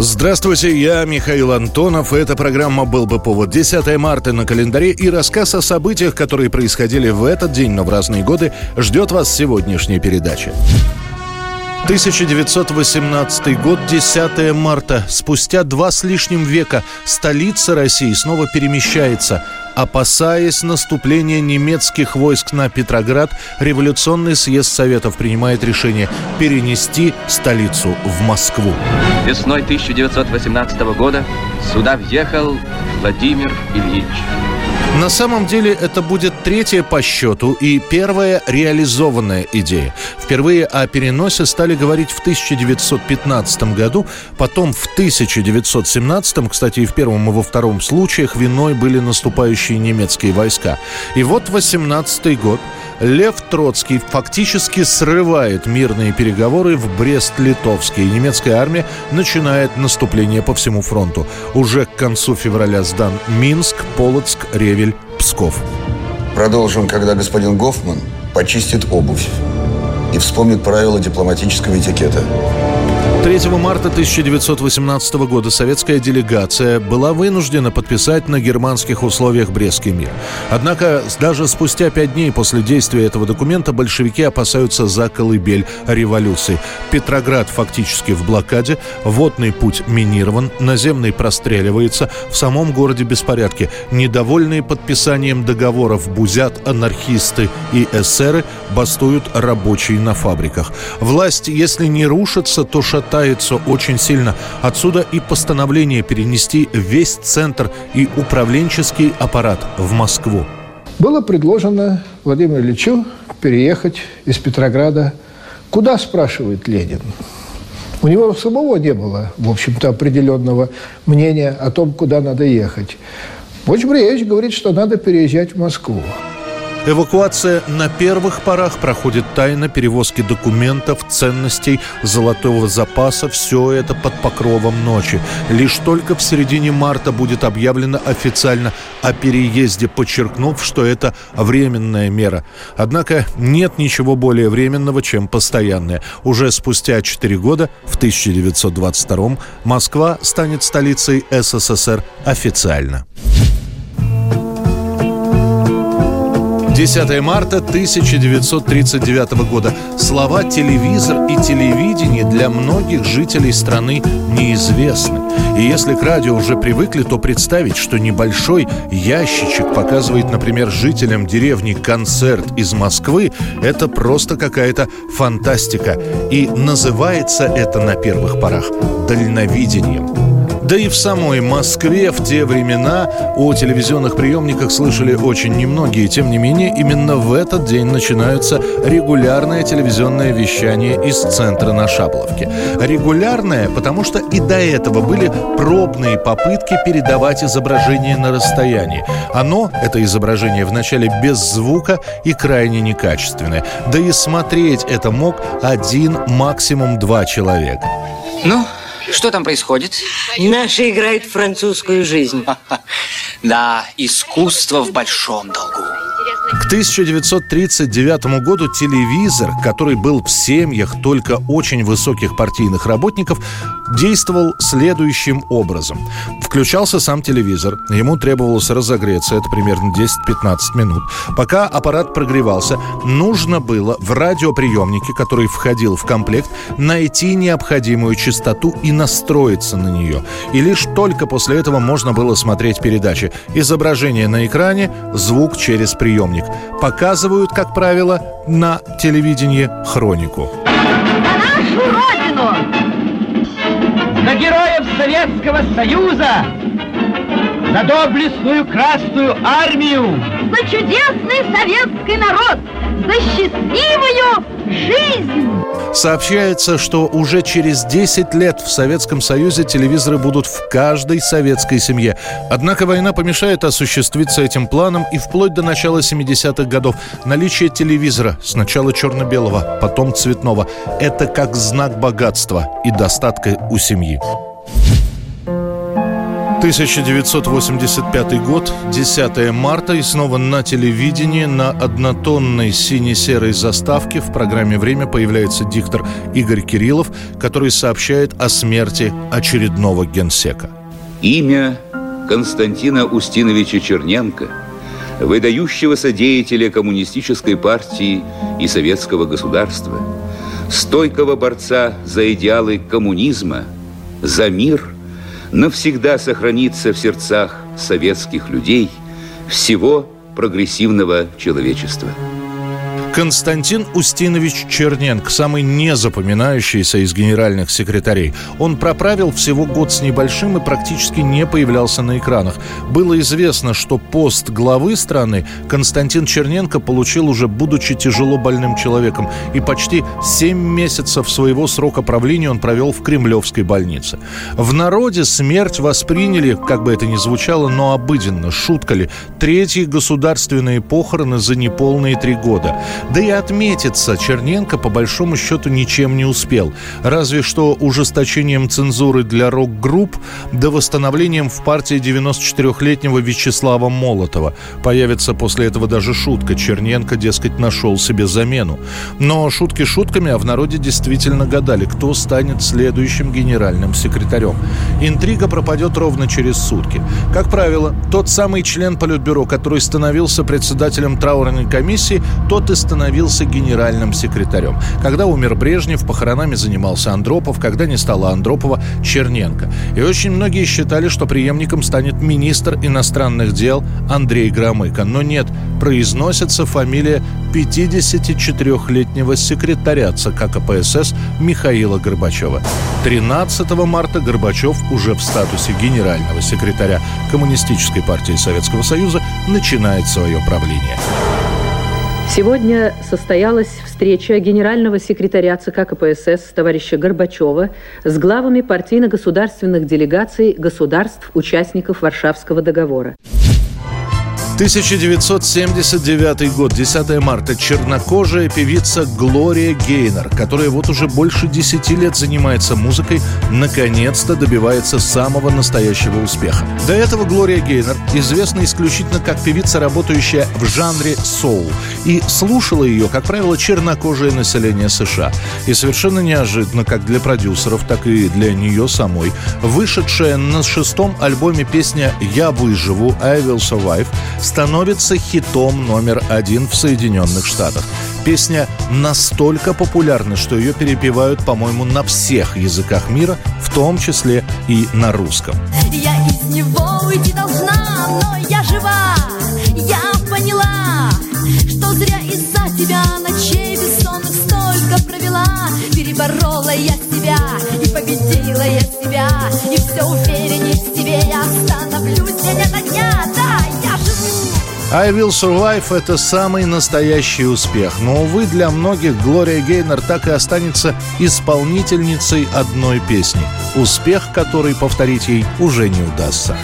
Здравствуйте, я Михаил Антонов. Эта программа «Был бы повод». 10 марта на календаре и рассказ о событиях, которые происходили в этот день, но в разные годы, ждет вас сегодняшняя передача. 1918 год, 10 марта. Спустя два с лишним века столица России снова перемещается. Опасаясь наступления немецких войск на Петроград, революционный съезд Советов принимает решение перенести столицу в Москву. Весной 1918 года сюда въехал Владимир Ильич. На самом деле это будет третья по счету и первая реализованная идея. Впервые о переносе стали говорить в 1915 году, потом в 1917, кстати, и в первом и во втором случаях виной были наступающие немецкие войска. И вот 18 год – Лев Троцкий фактически срывает мирные переговоры в Брест-Литовске, и немецкая армия начинает наступление по всему фронту. Уже к концу февраля сдан Минск, Полоцк, Ревель, Псков. Продолжим, когда господин Гофман почистит обувь и вспомнит правила дипломатического этикета. 3 марта 1918 года советская делегация была вынуждена подписать на германских условиях Брестский мир. Однако даже спустя пять дней после действия этого документа большевики опасаются за колыбель революции. Петроград фактически в блокаде, водный путь минирован, наземный простреливается, в самом городе беспорядки. Недовольные подписанием договоров бузят анархисты и эсеры, бастуют рабочие на фабриках. Власть, если не рушится, то шатается шатается очень сильно. Отсюда и постановление перенести весь центр и управленческий аппарат в Москву. Было предложено Владимиру Ильичу переехать из Петрограда. Куда, спрашивает Ленин? У него самого не было, в общем-то, определенного мнения о том, куда надо ехать. Владимир Ильич говорит, что надо переезжать в Москву. Эвакуация на первых порах проходит тайно перевозки документов, ценностей, золотого запаса. Все это под покровом ночи. Лишь только в середине марта будет объявлено официально о переезде, подчеркнув, что это временная мера. Однако нет ничего более временного, чем постоянное. Уже спустя 4 года, в 1922 Москва станет столицей СССР официально. 10 марта 1939 года. Слова «телевизор» и «телевидение» для многих жителей страны неизвестны. И если к радио уже привыкли, то представить, что небольшой ящичек показывает, например, жителям деревни концерт из Москвы, это просто какая-то фантастика. И называется это на первых порах дальновидением. Да и в самой Москве в те времена о телевизионных приемниках слышали очень немногие. Тем не менее, именно в этот день начинается регулярное телевизионное вещание из центра на Шабловке. Регулярное, потому что и до этого были пробные попытки передавать изображение на расстоянии. Оно, это изображение, вначале без звука и крайне некачественное. Да и смотреть это мог один, максимум два человека. Ну, что там происходит? Наши играют в французскую жизнь. Да, искусство в большом долгу. К 1939 году телевизор, который был в семьях только очень высоких партийных работников, действовал следующим образом. Включался сам телевизор, ему требовалось разогреться, это примерно 10-15 минут. Пока аппарат прогревался, нужно было в радиоприемнике, который входил в комплект, найти необходимую частоту и настроиться на нее. И лишь только после этого можно было смотреть передачи. Изображение на экране, звук через приемник. Показывают, как правило, на телевидении хронику. На нашу Родину! На героев Советского Союза! За доблестную Красную Армию! За чудесный советский народ! За счастливую жизнь! Сообщается, что уже через 10 лет в Советском Союзе телевизоры будут в каждой советской семье. Однако война помешает осуществиться этим планом и вплоть до начала 70-х годов наличие телевизора, сначала черно-белого, потом цветного, это как знак богатства и достатка у семьи. 1985 год, 10 марта, и снова на телевидении на однотонной сине-серой заставке в программе «Время» появляется диктор Игорь Кириллов, который сообщает о смерти очередного генсека. Имя Константина Устиновича Черненко, выдающегося деятеля коммунистической партии и советского государства, стойкого борца за идеалы коммунизма, за мир – навсегда сохранится в сердцах советских людей всего прогрессивного человечества. Константин Устинович Черненко, самый незапоминающийся из генеральных секретарей. Он проправил всего год с небольшим и практически не появлялся на экранах. Было известно, что пост главы страны Константин Черненко получил уже будучи тяжело больным человеком. И почти 7 месяцев своего срока правления он провел в Кремлевской больнице. В народе смерть восприняли, как бы это ни звучало, но обыденно, шуткали. Третьи государственные похороны за неполные три года. Да и отметиться Черненко по большому счету ничем не успел. Разве что ужесточением цензуры для рок-групп да восстановлением в партии 94-летнего Вячеслава Молотова. Появится после этого даже шутка. Черненко, дескать, нашел себе замену. Но шутки шутками, а в народе действительно гадали, кто станет следующим генеральным секретарем. Интрига пропадет ровно через сутки. Как правило, тот самый член Политбюро, который становился председателем траурной комиссии, тот и становился генеральным секретарем. Когда умер Брежнев, похоронами занимался Андропов, когда не стало Андропова – Черненко. И очень многие считали, что преемником станет министр иностранных дел Андрей Громыко. Но нет, произносится фамилия 54-летнего секретаря ЦК КПСС Михаила Горбачева. 13 марта Горбачев уже в статусе генерального секретаря Коммунистической партии Советского Союза начинает свое правление. Сегодня состоялась встреча генерального секретаря ЦК КПСС товарища Горбачева с главами партийно-государственных делегаций государств-участников Варшавского договора. 1979 год, 10 марта. Чернокожая певица Глория Гейнер, которая вот уже больше 10 лет занимается музыкой, наконец-то добивается самого настоящего успеха. До этого Глория Гейнер известна исключительно как певица, работающая в жанре соул. И слушала ее, как правило, чернокожее население США. И совершенно неожиданно, как для продюсеров, так и для нее самой, вышедшая на шестом альбоме песня «Я выживу» «I will survive» становится хитом номер один в Соединенных Штатах. Песня настолько популярна, что ее перепевают, по-моему, на всех языках мира, в том числе и на русском. Я из него уйти должна, но я жива. Я поняла, что зря из-за тебя ночей бессонных столько провела. Переборола я себя и победила я себя, и все увереннее в себе я становлюсь день ото дня. I Will Survive – это самый настоящий успех. Но, увы, для многих Глория Гейнер так и останется исполнительницей одной песни, успех которой повторить ей уже не удастся.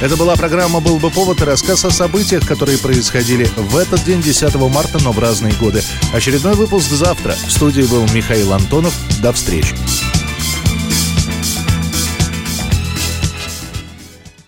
Это была программа «Был бы повод» и рассказ о событиях, которые происходили в этот день, 10 марта, но в разные годы. Очередной выпуск завтра. В студии был Михаил Антонов. До встречи.